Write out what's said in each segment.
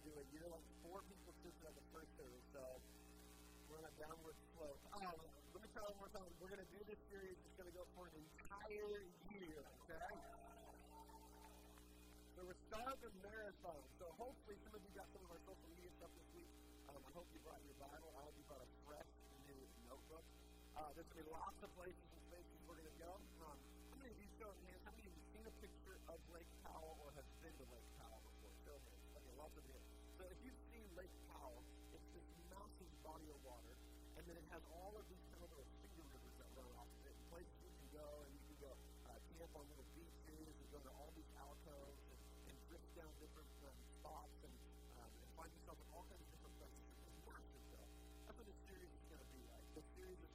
year, like four people assisted at the first service, so we're on a downward slope. Um, let me try one more time. We're going to do this series. It's going to go for an entire year, okay? So we're starting a marathon. So hopefully some of you got some of our social media stuff this week. Um, I hope you brought your Bible. I hope you brought a fresh new notebook. Uh, there's going to be lots of places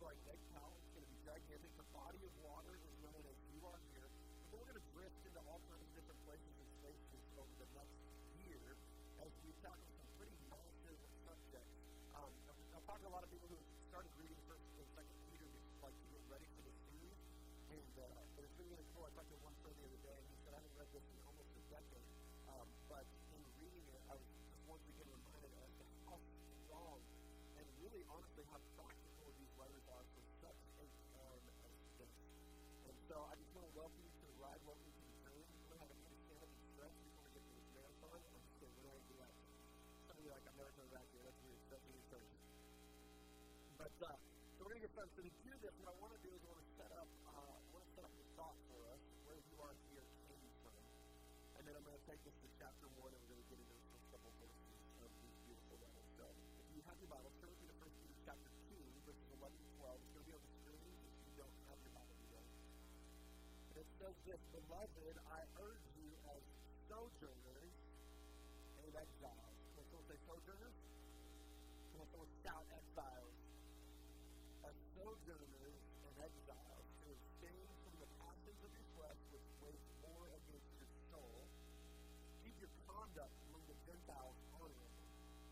like Lake Powell. It's going to be gigantic. The body of water is known as You Are Here. But we're going to drift into all kinds of different places and spaces over the next year as we tackle some pretty massive subjects. Um, I've, talked to a lot of people who started reading First and Second Peter like to get ready for the series, and uh, it's been really cool. I talked to one friend the other day, and he said I haven't read this in almost a decade, um, but in reading it, I was just once again reminded to how strong and really honestly how I've never done. That's weird. That's weird encouraging. But uh, so we're going to get started. So to do this, what I want to do is I want to set up, uh, I want to set up the thought for us, where you are here came from, and then I'm going to take this to chapter one, and we're going to get into the first couple verses of these beautiful letters. So if you have your Bible, turn to First Peter chapter two, verses 11 and 12. It's going to be on the screen if you don't have your Bible today. And it says this, Beloved, I urge you as sojourners and exiles. Someone shout exiles? As sojourners and exiles to abstain from the passions of your flesh which wage war against your soul. Keep your conduct among the Gentiles honorable,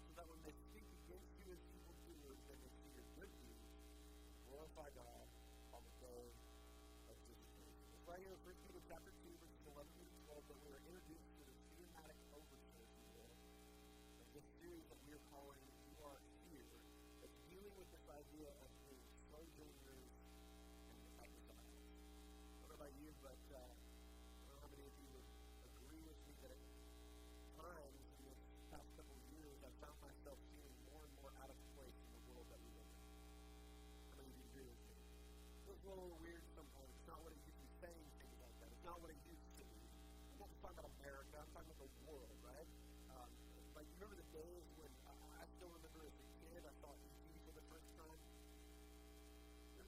so that when they speak against you as evildoers, they may see your good deeds and glorify God on the day of. It's right here in 1 Peter chapter 2, verses 11 through 12, that we are introduced to the cinematic overture, if of this series that we are calling idea of being sojourners and exiles. I don't know about you, but uh, I don't know how many of you would agree with me that at times in this past couple of years, I've found myself feeling more and more out of place in the world that we live in. How many of you agree with me? It feels a little weird sometimes. It's not what it used to be saying things like that. It's not what it used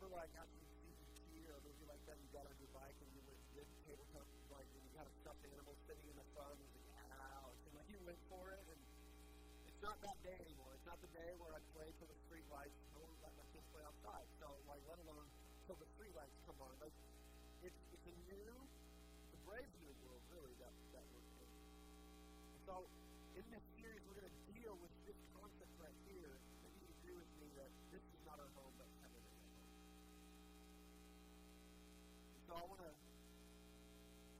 Remember, like, you see E.T. or a movie like that, you got on your bike and you went did tabletop, like, and you got a stuffed animal sitting in the sun, and you like, ouch, and like, you went for it, and it's not that day anymore. It's not the day where I play till the street lights. No one let my kids play outside. So, like, let alone till the street lights come on. Like, it's, it's a new, the brave new world, really, that, that we're in. So, in this I want to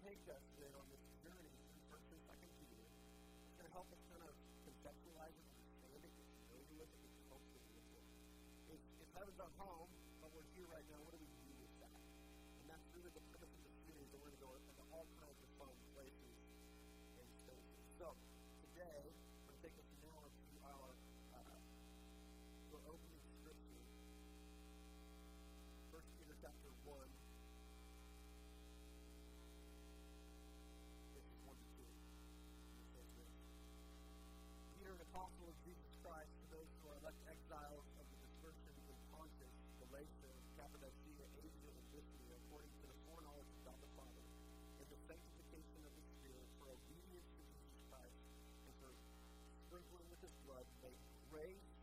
take us then on this journey through First and Second Peter. It's going to help us kind of conceptualize it, understand it, get familiar with it, get comfortable with it. If, heaven's our home, but we're here right now, what do we do with that? And that's really the purpose of the series, we're going to go into all kinds of fun places and spaces. So, today, I'm going to take us now to our, uh, our opening scripture. First Peter chapter 1. Sprinkling with his blood, may grace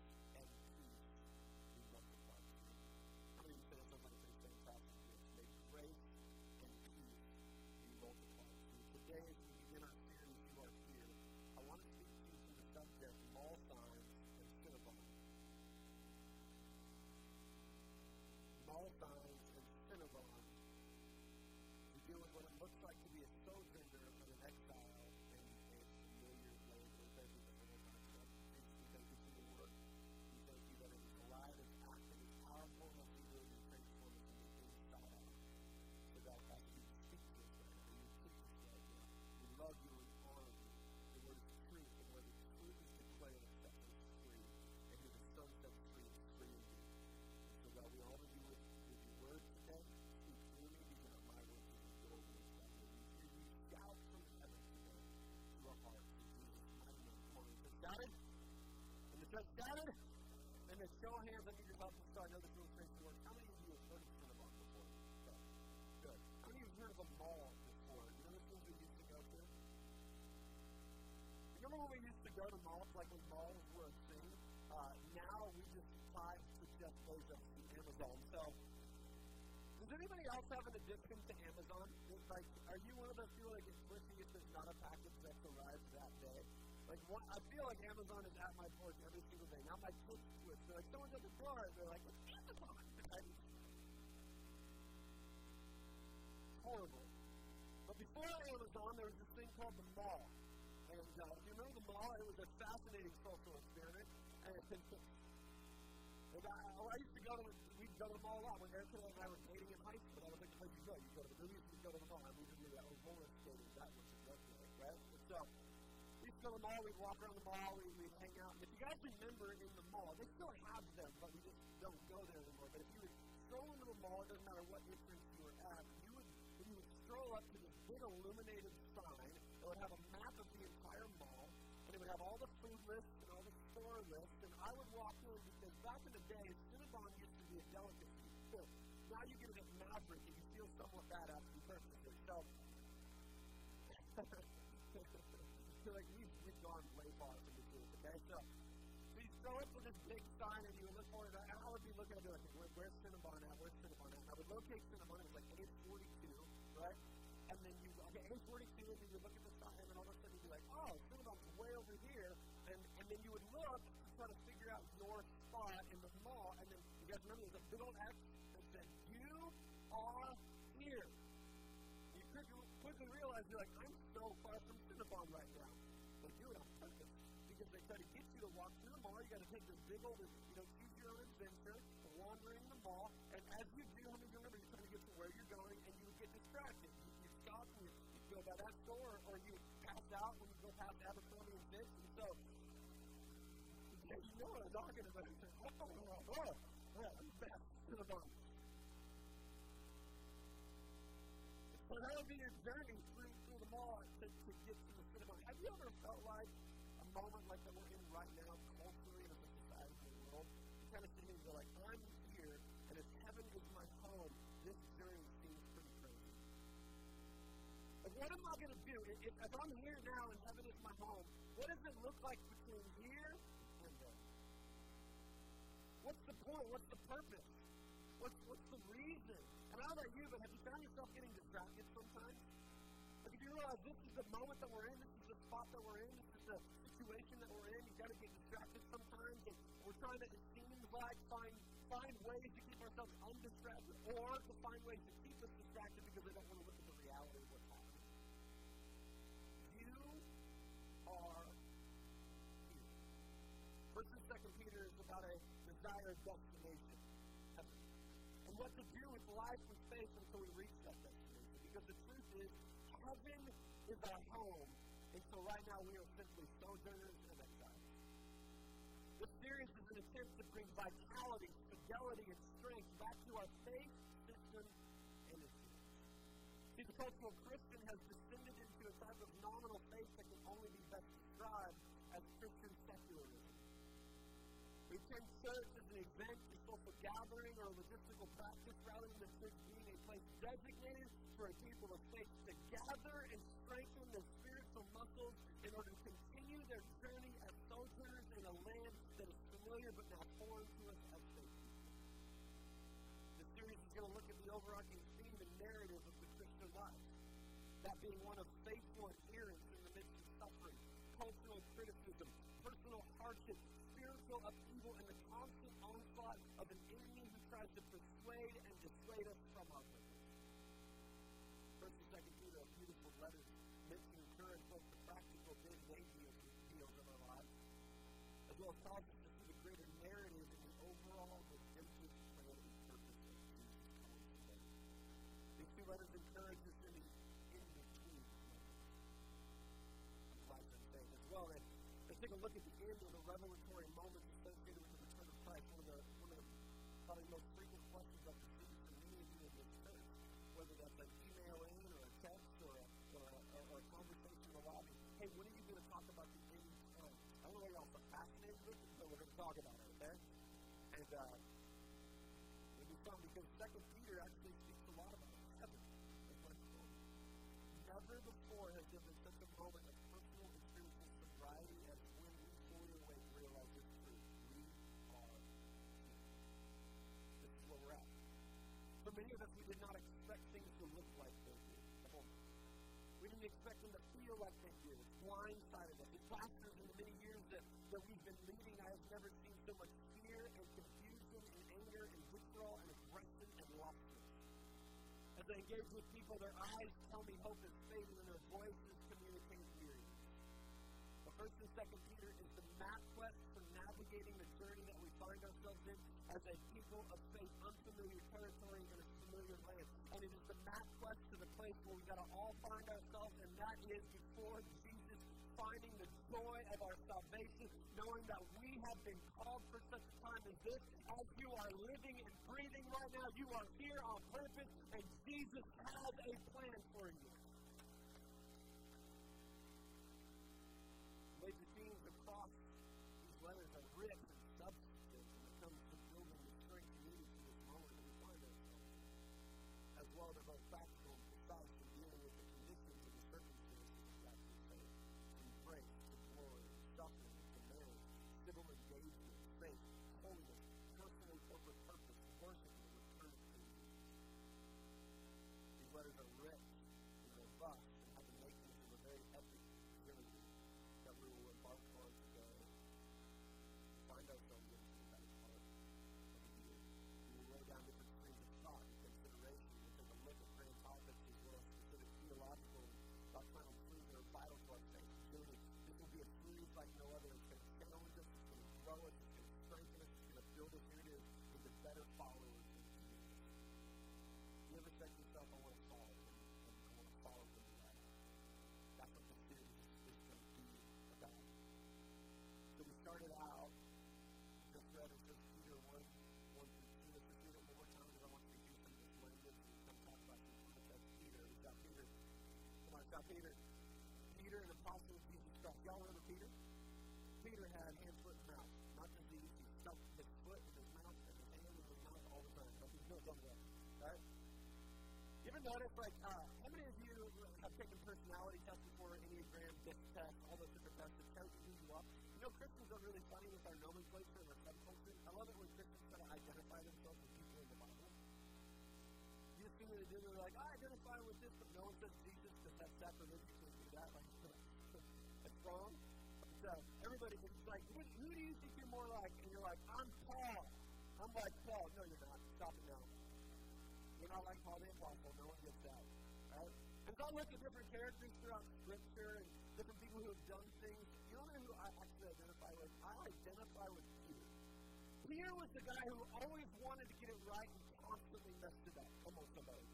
Shannon, and then show of hands, I need your help to start. I know this illustration works. How many of you have heard of Cinnabon before? Okay. Good. How many of you have heard of a mall before? You know the things we used to go to? Remember when we used to go to malls, like when malls were a thing? Uh, now we just try to just those of Amazon. So, does anybody else have an addiction to Amazon? It's like, are you one of those people that Like, what, I feel like Amazon is at my porch every single day. Now my kids switch. They're like, someone's at the door. They're like, it's Amazon. Right? Horrible. But before Amazon, there was this thing called the mall. And uh, you remember the mall? It was a fascinating social experiment. And, and I, I used to go to, we'd go to the mall a lot. When Erica and I were dating in high school, I was like, how you go? You go to the movies, you go to the mall. And we would do that. We roller skating. That was to the mall, we'd walk around the mall, we, we'd hang out. And if you guys remember in the mall, they still have them, but we just don't go there anymore. But if you would stroll into the mall, it doesn't matter what entrance you were at, you would, you would stroll up to this big illuminated sign that would have a map of the entire mall, and it would have all the food lists and all the store lists, and I would walk in because back in the day, Cinnabon used to be a delicacy. So now you get it at Maverik, and you feel somewhat bad after you purchase it. So, so like we we've gone way far from the truth, okay? So we throw it to this big sign and you look for it, and I would be looking at it like, Where, where's Cinnabon at? Where's Cinnabon at? And I would locate Cinnabon, it was like A42, right? And then you, okay, A42, and you look at the sign, and all of a sudden you'd be like, oh, Cinnabon's way over here. And, and then you would look to try to figure out your spot in the mall, and then you guys remember there's a big old X that said, you are here. You quickly realize, you're like, I'm so far from Cinnabon right now. They try to get you to walk through the mall. You got to take this big old, you know, choose your own adventure, wandering the mall. And as you do, how many of you remember you're trying to get to where you're going and you get distracted? You, you stop and you, you go by that store or you pass out when you go past Abercrombie and Fitch. And so, yeah, you know what I'm talking about. Oh, oh, oh, oh, yeah, I'm the best. Cinnabon. So that would be your journey through, through the mall to, to get to the Cinnabon. Have you ever felt like a moment what am I going to do? If, if I'm here now and heaven is my home, what does it look like between here and there? What's the point? What's the purpose? What's, what's the reason? And I don't know about you, but have you found yourself getting distracted sometimes? Like, if you realize this is the moment that we're in, this is the spot that we're in, this is the situation that we're in, you've got to get distracted sometimes, and we're trying to, it seems like, find, find ways to keep ourselves undistracted, or to find ways to keep us distracted because we don't want to look at the reality of what's happening. You are here. First and Second Peter is about a desired destination. And what to do with life with faith until we reach that destination. Because the truth is, heaven is our home, and so right now we are simply sojourners and exiles. This series is an attempt to bring vitality, fidelity, and strength back to our faith, system, and experience. See, the cultural Christian has descended into a type of nominal faith that can only be best described as Christian. We attend church as an event, a social gathering, or a logistical practice rather than the church being a place designated for a people of faith to gather and strengthen their spiritual muscles in order to continue their journey as sojourners in a land that is familiar but now foreign to us as faith This series is going to look at the overarching theme and narrative of the Christian life. That being one of onslaught of an enemy who tries to persuade and dissuade us from our purpose. First and Second Peter are beautiful letters meant to encourage both the practical day-to-day deals, of our lives, as well as cause us to see the greater narrative and the overall redemptive plan and purpose of Jesus coming today. These two letters encourage us in the in-between of life as well let's take a look at the end of the revelatory moments so we're going to talk about it, okay? And uh, it'll be fun because Second Peter actually speaks a lot about heaven. Never before has there been such a moment of personal and spiritual sobriety as when we fully awake realize this truth. We are. This is where we're at. For many of us, we did not expect things to look like did. We didn't expect them to feel like they did. It's blindsided us. As pastors that, we've been leading, I have never seen so much fear and confusion and anger and withdrawal and aggression and lostness. As I engage with people, their eyes tell me hope is fading and their voices communicate weariness. But first and second Peter is the map quest for navigating the journey that we find ourselves in as a people of faith, unfamiliar territory in a familiar land. And it is the map quest to the place where we've got to all find ourselves, and that is before finding the joy of our salvation, knowing that we have been called for such a time as this. As you are living and breathing right now, you are here on purpose, and Jesus has a plan for you. Peter had hand, foot, mouth. Not disease. He stuffed his foot in his mouth and his hand in his mouth all the time. So he's doing something. Right? You ever notice, like, uh, how many of you have taken personality tests before, Enneagram, DISC test, all those different tests that tell you who you are? You know, Christians are really funny with our nomenclature and our subculture. I love it when Christians try to identify themselves with people in the Bible. You just see what they do, they're like, I identify with this, but no one says Jesus because that's sacrilegious to do that. Like, that's wrong. So everybody is like, who, who do you think you're more like? And you're like, I'm Paul. I'm like Paul. No, you're not. Stop it now. You're not like Paul the Apostle. No one gets that. Right? As I look at different characters throughout Scripture and different people who have done things, you know who I actually identify with? I identify with Peter. Peter was the guy who always wanted to get it right and constantly messed it up. Come on, somebody.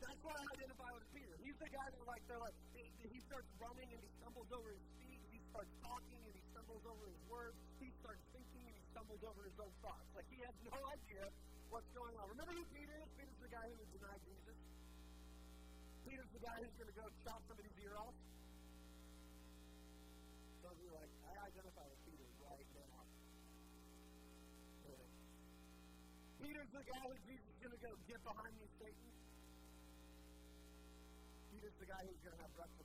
That's why I identify with Peter. He's the guy that, like, they're like, he, he starts running and he stumbles over his starts talking and he stumbles over his words. He starts thinking and he stumbles over his own thoughts. Like, he has no idea what's going on. Remember who Peter is? Peter's the guy who would deny Jesus. Peter's the guy who's going to go chop somebody's ear off. You are like, I identify with Peter right now. Peter's the guy who Jesus is going to go, get behind me, Satan. Peter's the guy who's going to have breakfast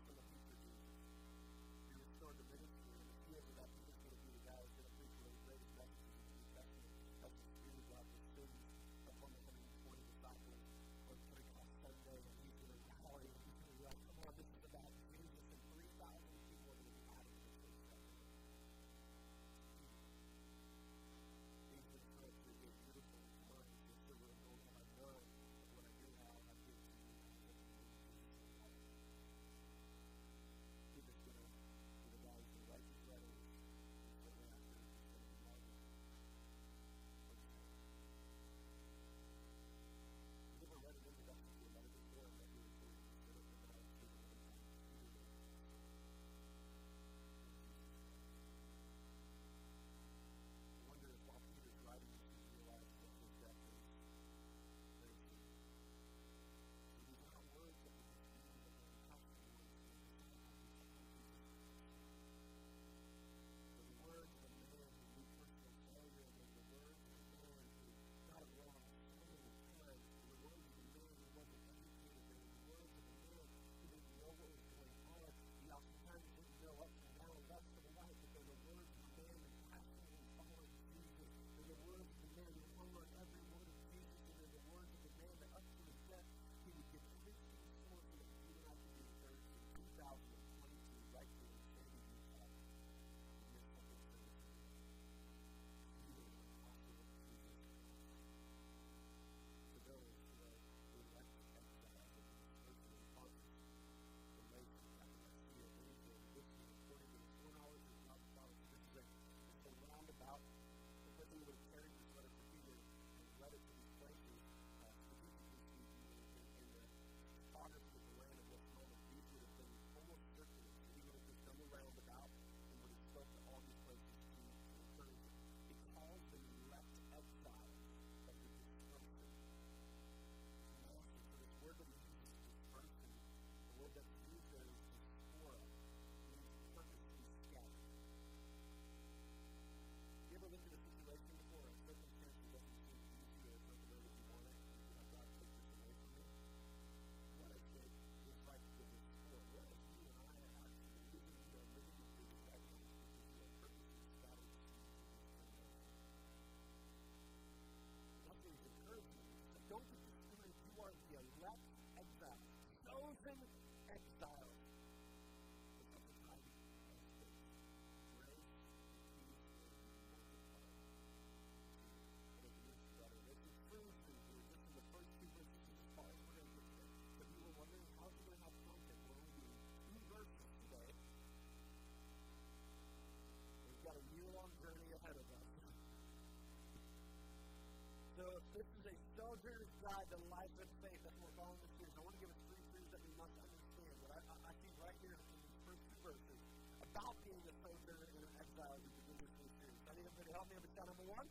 guide to life and faith. That's what we're calling this series. I want to give us three truths that we must understand. But I, I, I see right here in these first two verses about being a sojourner and an exile as we begin this new series. I need everybody to help me shot number one.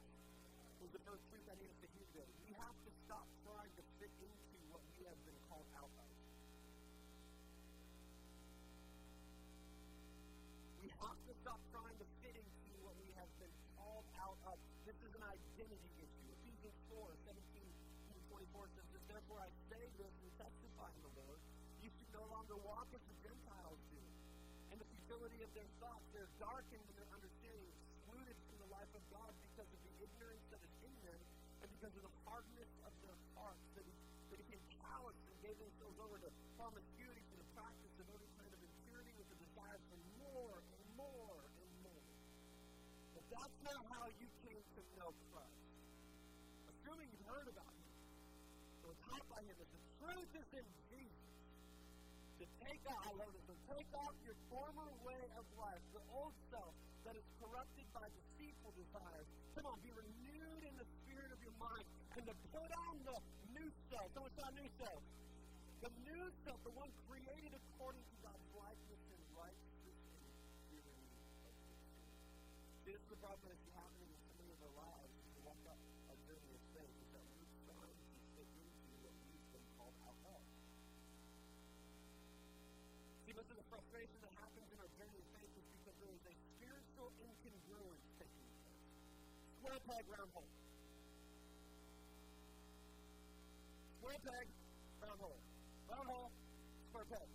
Was the first truth I need us to hear today. We have to stop trying to fit into what we have been called out of. We have to stop trying to fit into what we have been called out of. This is an identity Therefore I say this and testify in the Lord, you should no longer walk as the Gentiles do. In the futility of their thoughts, they're darkened in their understanding, excluded from the life of God because of the ignorance that is in them and because of the hardness of their hearts. They, they became callous and gave themselves over to promiscuity, to the practice of every kind of impurity with the desire for more and more and more. But that's not how you came to know Christ. Assuming you've heard about by him that the truth is in Jesus. To take off, I love this, to take off your former way of life, the old self that is corrupted by deceitful desires. Come on, be renewed in the spirit of your mind, and to put on the new self. So it's our new self. The new self, the one created according to God's likeness and righteousness This is the problem of that happens in our of faith is because there is a spiritual incongruence taking place. Square peg, round hole. Square peg, round hole. Round hole, square peg.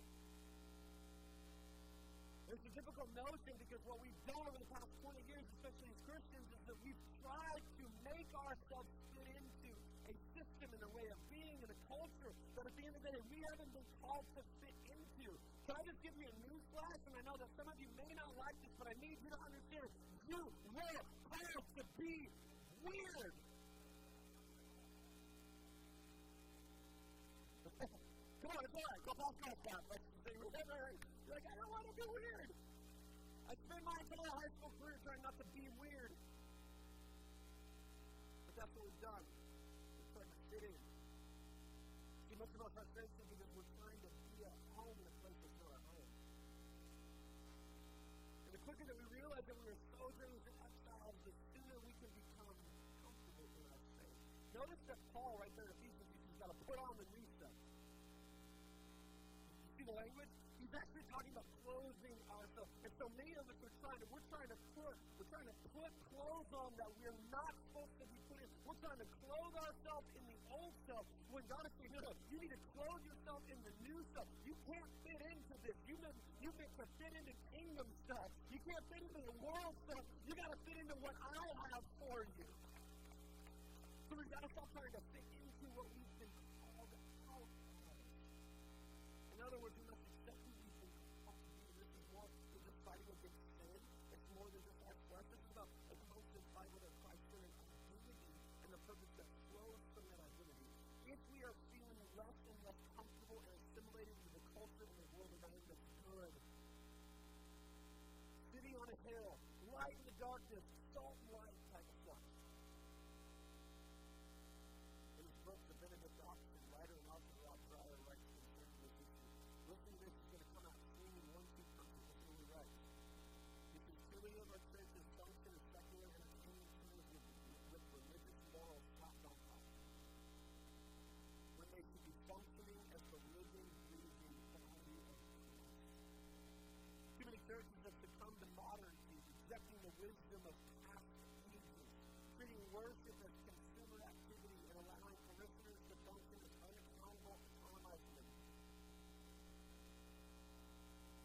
It's a difficult notion because what we've done over the past 20 years, especially as Christians, is that we've tried to make ourselves fit into a system and a way of being and a culture that at the end of the day we haven't been called to fit. Can I just give you a news flash? And I know that some of you may not like this, but I need you to understand you were called to be weird. Come on, it's all right. Go past my stuff. Like, whatever. You're like, I don't want to be weird. I spent my entire high school career trying not to be weird. But that's what we've done. Trying fit in. See, most of our frustration quicker that we realize that we are sojourners and exiles, the sooner we can become comfortable in our faith. Notice that Paul, right there in Ephesians, he's got to put on the new stuff. You see the language? He's actually talking about clothing ourselves. And so many of us are trying to, we're trying to put, we're trying to put clothes on that we're not supposed to be putting. We're trying to clothe ourselves in the old self when God is saying, no, no, you need to clothe yourself in the new self. You can't fit into this. You meant, you to fit into kingdom stuff. You can't fit into the world stuff. You got to fit into what I have for you. So we've got to stop trying to fit into what we've been called out of. In other words, we must accept who we've been called to be. This is more than just fighting against sin. It's more than just our flesh. It's about a constant fight with our Christ-centered identity and the purpose that flows from that identity. If we are feeling less and less comfortable and assimilated into the culture and the world around us, good. City on a hill, light in the darkness, salt and wisdom of past ages, treating worship as consumer activity and allowing parishioners to function as unaccountable, autonomized.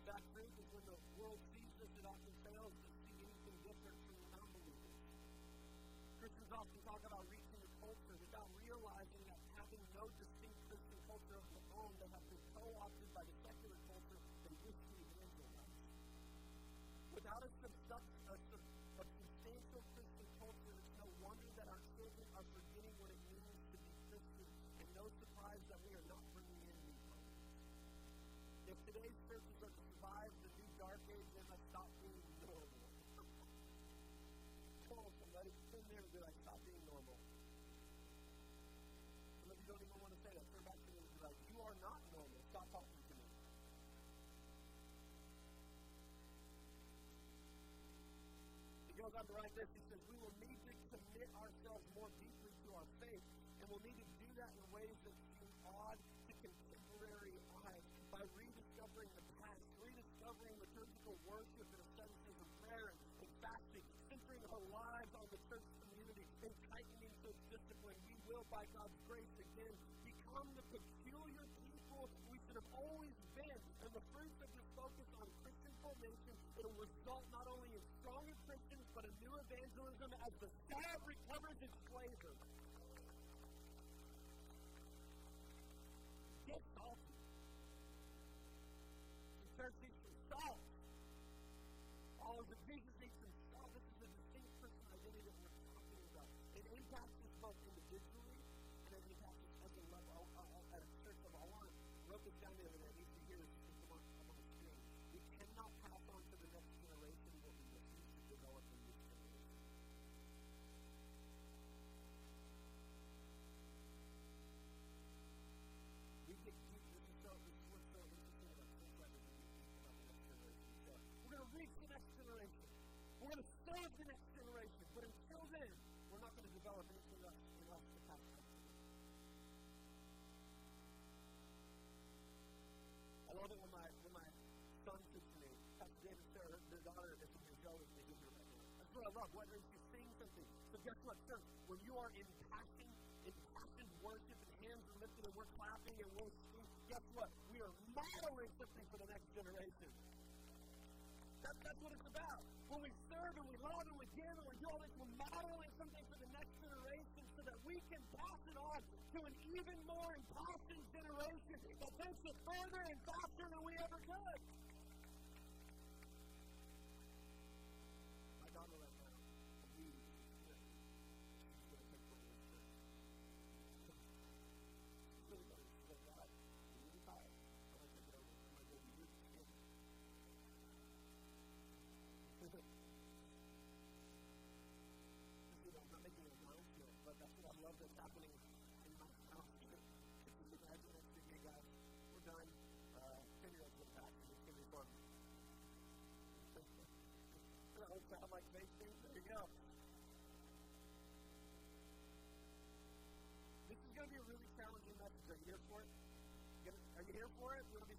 That truth is when the world sees this, it often fails to see anything different from the non-believers. Christians often talk about reaching the culture without realizing that having no distinct Christian culture of their own, they have been co-opted by the secular culture they wish to evangelize. Without a, be like, stop being normal. don't even want to say that. Turn back to me and be like, you are not normal. Stop talking to me. He goes on to write this. He says, we will need to commit ourselves more deeply to our faith, and we'll need to do that in ways that seem odd to contemporary eyes by rediscovering the past, rediscovering liturgical worship by God's grace, again, become the peculiar people we should have always been. And the fruits of this focus on Christian formation, it'll result not only in stronger Christians, but a new evangelism as the sad recovers its flavor. So guess what, sir? When you are in passion, in passion worship, and hands are lifted, and we're clapping and we're singing, guess what? We are modeling something for the next generation. That's, that's what it's about. When we serve and we love and we give and we do all this, we're modeling something for the next generation so that we can pass it on to an even more impassioned generation that takes it further and faster than we ever could. That sound like basting. There you go. This is gonna be a really challenging message. Are you here for it? Are you here for it? You wanna be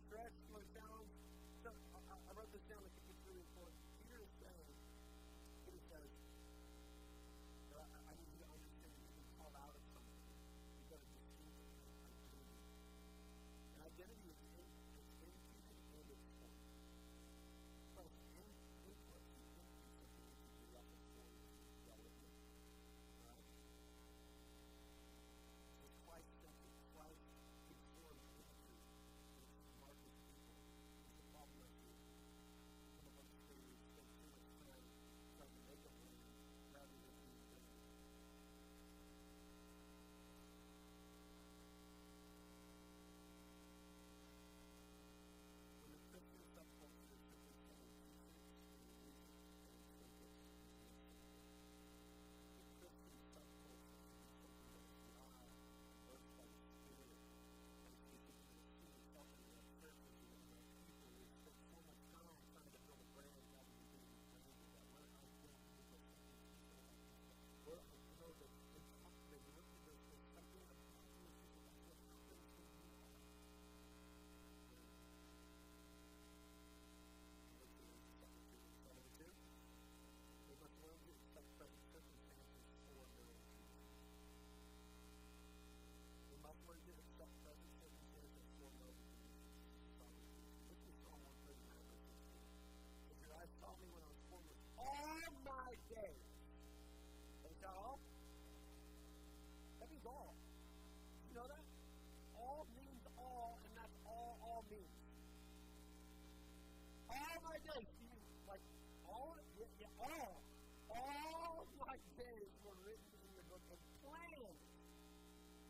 all, all my days were written in the book and planned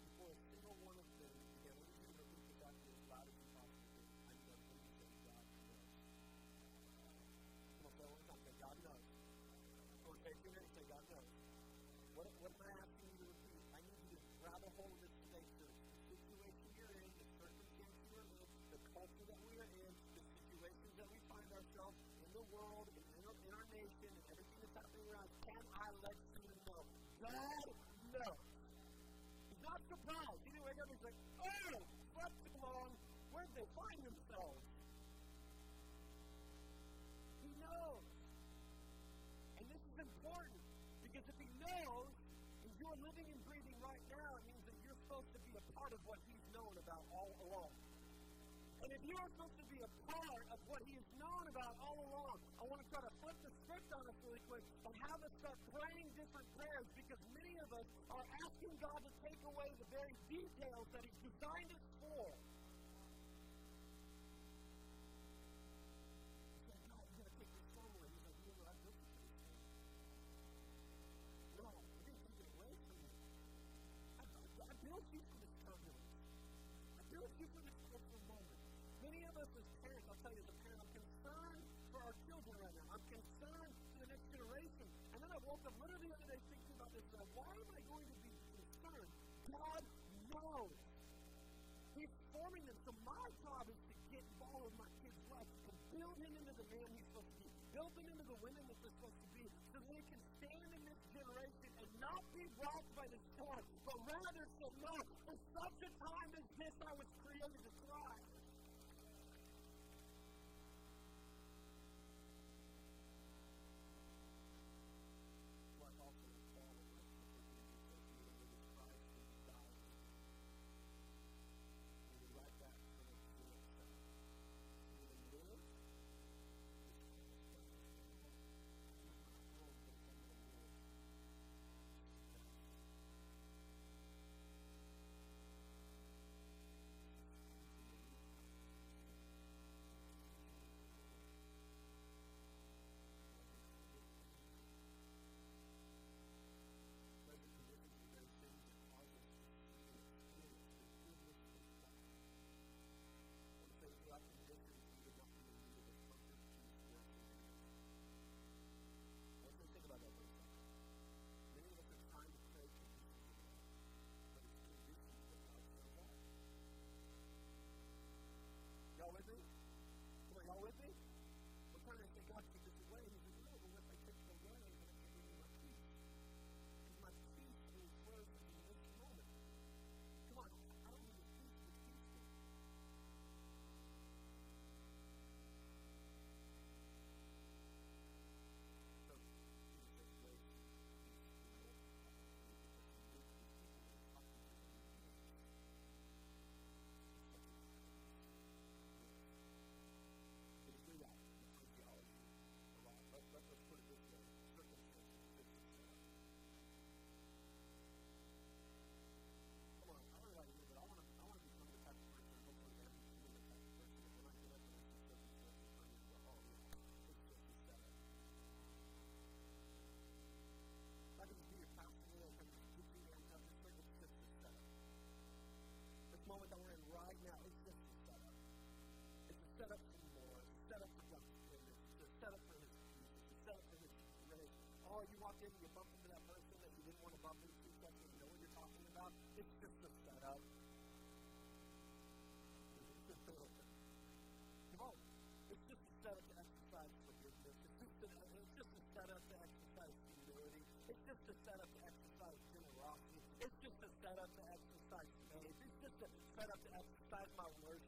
before a single one of them the repeat that as loud as you possibly can. To God knows. Come on, say it one time. Say God knows. Or two minutes. God knows. What, what am I can I let you know? God knows. He's not surprised. He didn't wake up and say, oh, slept too long. Where'd they find themselves? He knows. And this is important because if he knows and you're living and breathing right now, it means that you're supposed to be a part of what he's known about all along. And if you are supposed to be a part of what he has known about all along, I want to try to flip on us really quick and have us start praying different prayers because many of us are asking God to take away the very details that he's designed us for. you for this. Moment. Many of us as parents, I'll tell you as a parent, our children right now. I'm concerned for the next generation. And then I woke up literally the other day thinking about this. Uh, why am I going to be concerned? God knows. He's forming them. So my job is to get involved with my kid's life, to build him into the man he's supposed to be, build him into the women that they're supposed to be, so they can stand in this generation and not be rocked by the storm, but rather say, no, for such a time as this I was created to thrive. It's just a setup. Come on. It's just a setup to exercise forgiveness. It's just a, it's just a setup to exercise humility. It's just a setup to exercise generosity. It's just a setup to exercise faith. It's just a setup to exercise my worship.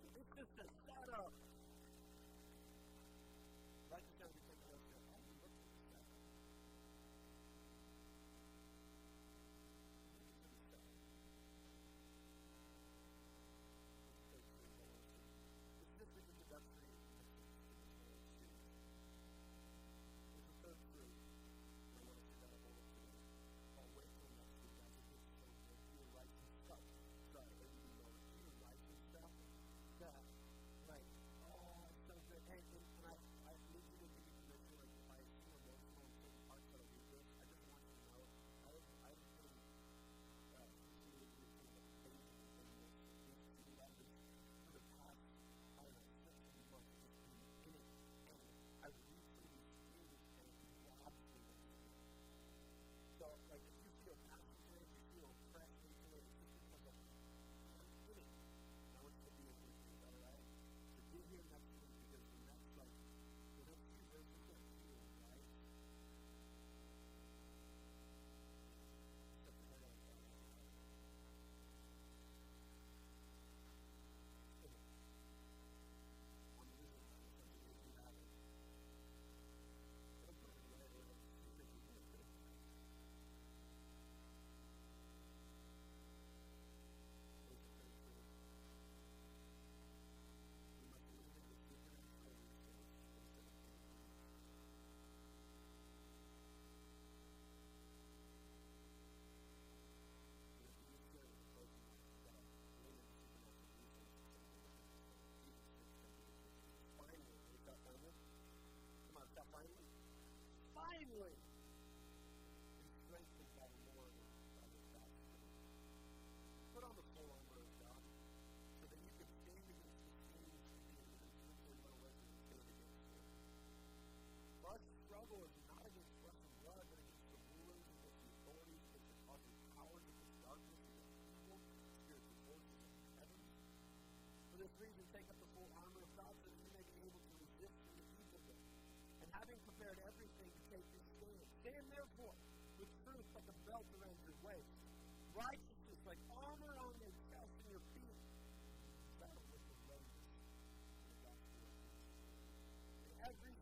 reason, take up the full armor of God so that you may be able to resist in the evil day. And having prepared everything to take this stand, stand therefore with truth like a belt around your waist, righteousness like armor on your chest and your feet, battle with the lotus of God's. Every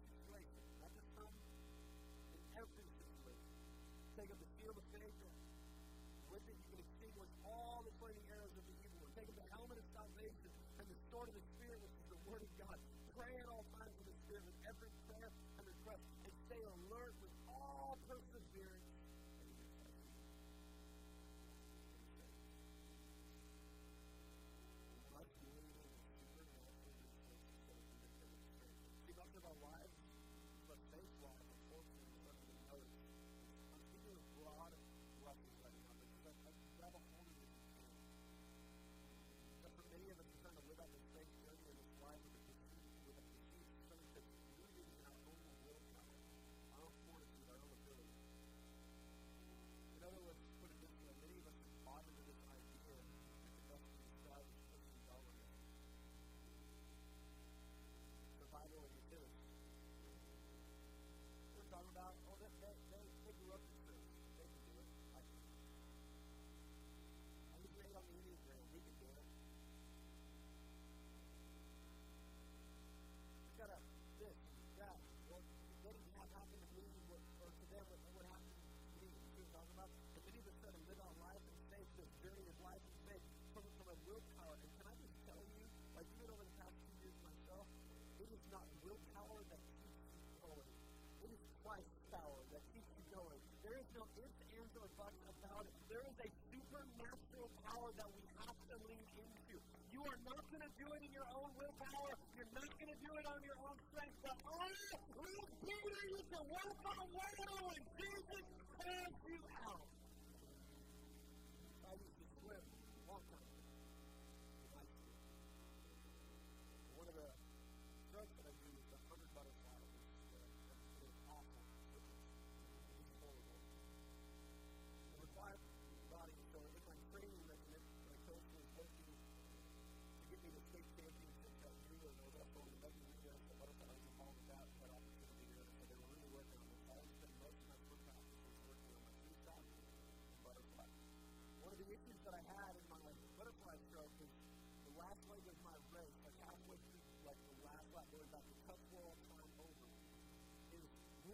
power that we have to lean into. You are not going to do it in your own willpower. You're not going to do it on your own strength. But I will be there. You can walk on water when Jesus calls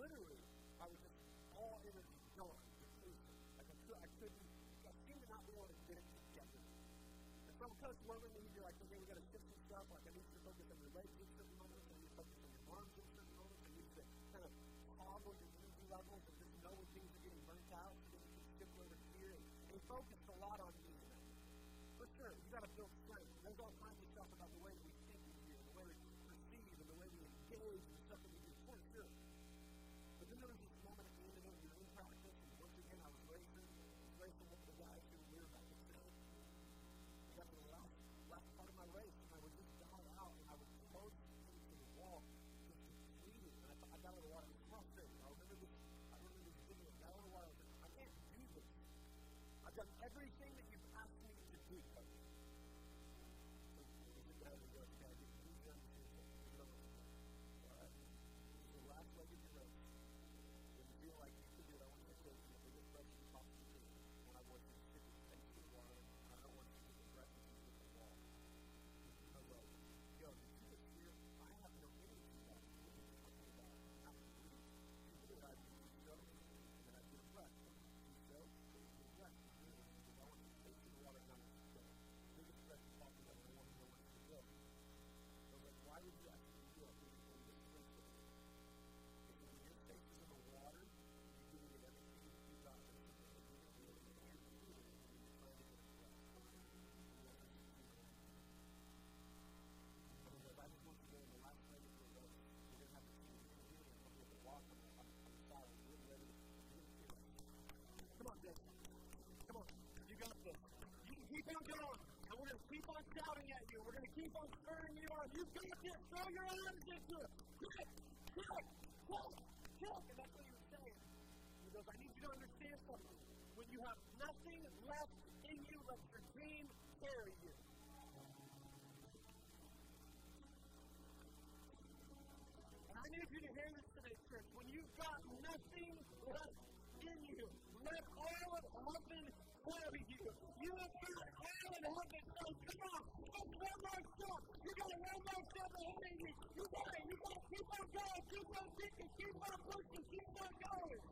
literally, I was just all in energy gone. Like I, could, I couldn't, I seemed to not be able to get it together. And so Coach Logan needs you like, okay, we got to shift some stuff. Like, I need you to focus on your legs in certain moments. I need to focus on your arms in certain moments. I need you to kind of calm with your energy levels and just know when things are getting burnt out so that we can shift over here. And, and focus a lot on you. For sure, you got to build strength. everything that you've asked me to do. You've got this. Throw your arms into it. Kick, kick, kick, kick. And that's what he was saying. He goes, I need you to understand something. When you have nothing left in you, let your dream carry you. And I need you to hear this today, Chris. When you've got nothing left in you, let all of heaven carry you. You have got all of heaven. So come on one. You got one more step ahead of you. You got it. You got to keep on going. Keep on thinking. Keep on pushing. Keep on going.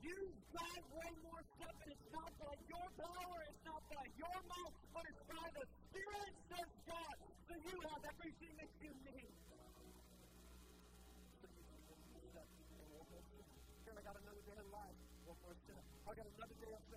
You've got one more step, and it's not by your power, it's not by your might, but it's by the Spirit of God. So you have everything that you need. I got another day of life. One more step. I got another day of